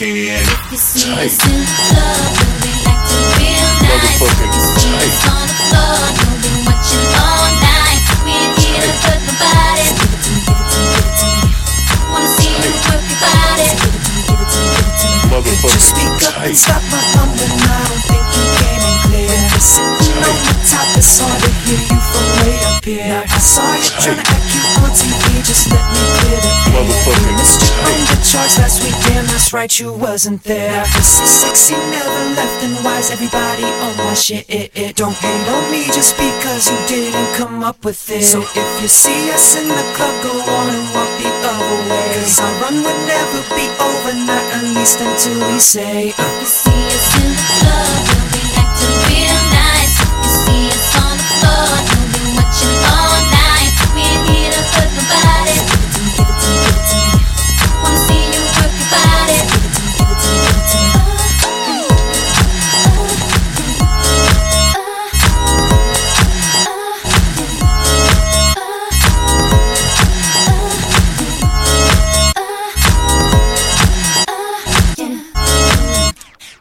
If you in love, be acting real nice. On the floor, be watching all night. We to work give it to me, give it to me, give it to me. Wanna see you work your body. Give it to me, give it to me, give it to me. Just speak up and stop my thunder now. Think you came in clear you're sitting on the top, it's hard to hear you from way up here. I saw you trying to act cute on TV, just let me clear the air. Motherfucking Missed you on tight. the charts last week, damn, that's right, you wasn't there. This is sexy, never left, and why is everybody on my shit? It, it don't hate on me just because you didn't come up with it. So if you see us in the club, go on and walk the other way. Cause our run would never be over, not at least until we say, uh, You see us in the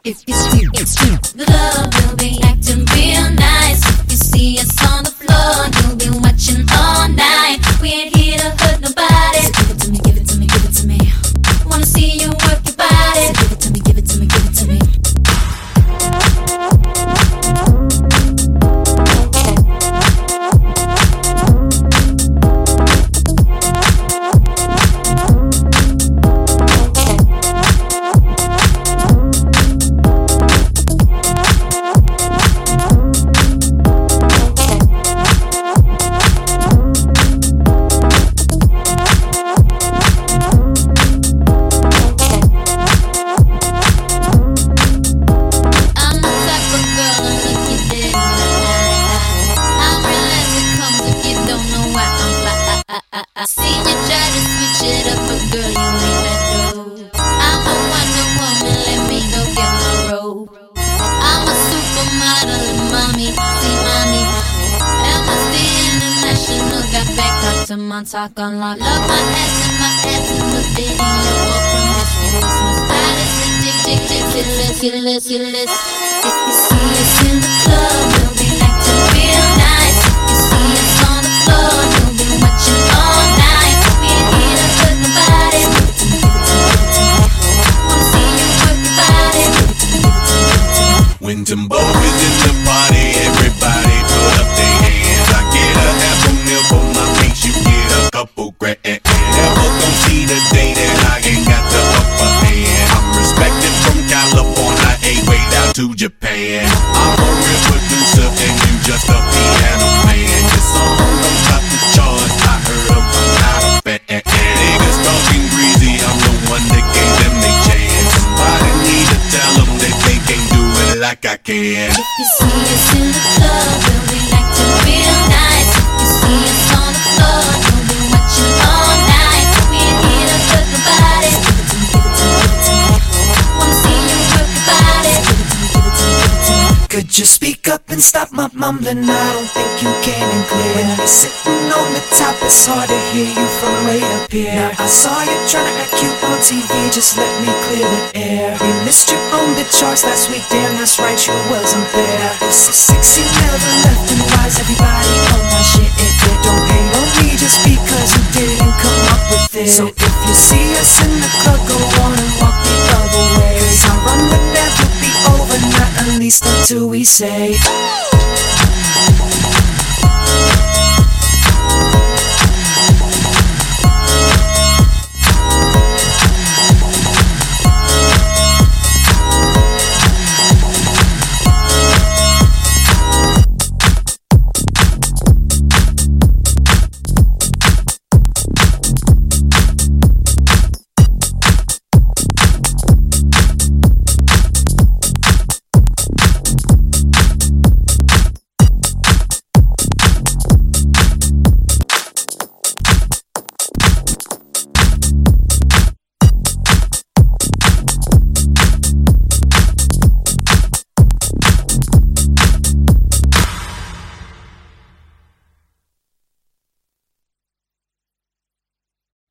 If it's up, but girl, you ain't let go. I'm a Wonder Woman, let me go get my robe. I'm a supermodel, mommy, see mommy. Amnesty International got back up to my talk on lock. Love my ass and my ass in the video. Or promiscuous, my style is ridiculous, ridiculous, ridiculous. When Timbo is in the party, everybody put up their hands. I get a half a meal for my piece, you get a couple grand. Never gon' see the day that I ain't got the upper hand. I'm respected from California, A way down to Japan. I'm a real like Could you speak up and stop my mumbling? I don't think you came in clear. When you're sitting on the top, it's hard to hear you from way up here. Now, I saw you trying to act cute on TV, just let me clear the air. We missed you on the charts last week, damn, that's right, you wasn't there. It's so sexy, never left, and is everybody on my shit? It, it don't hate on me just because you didn't come up with it. So if you see us in the club, go on and walk the other way. Cause our run would we till we say.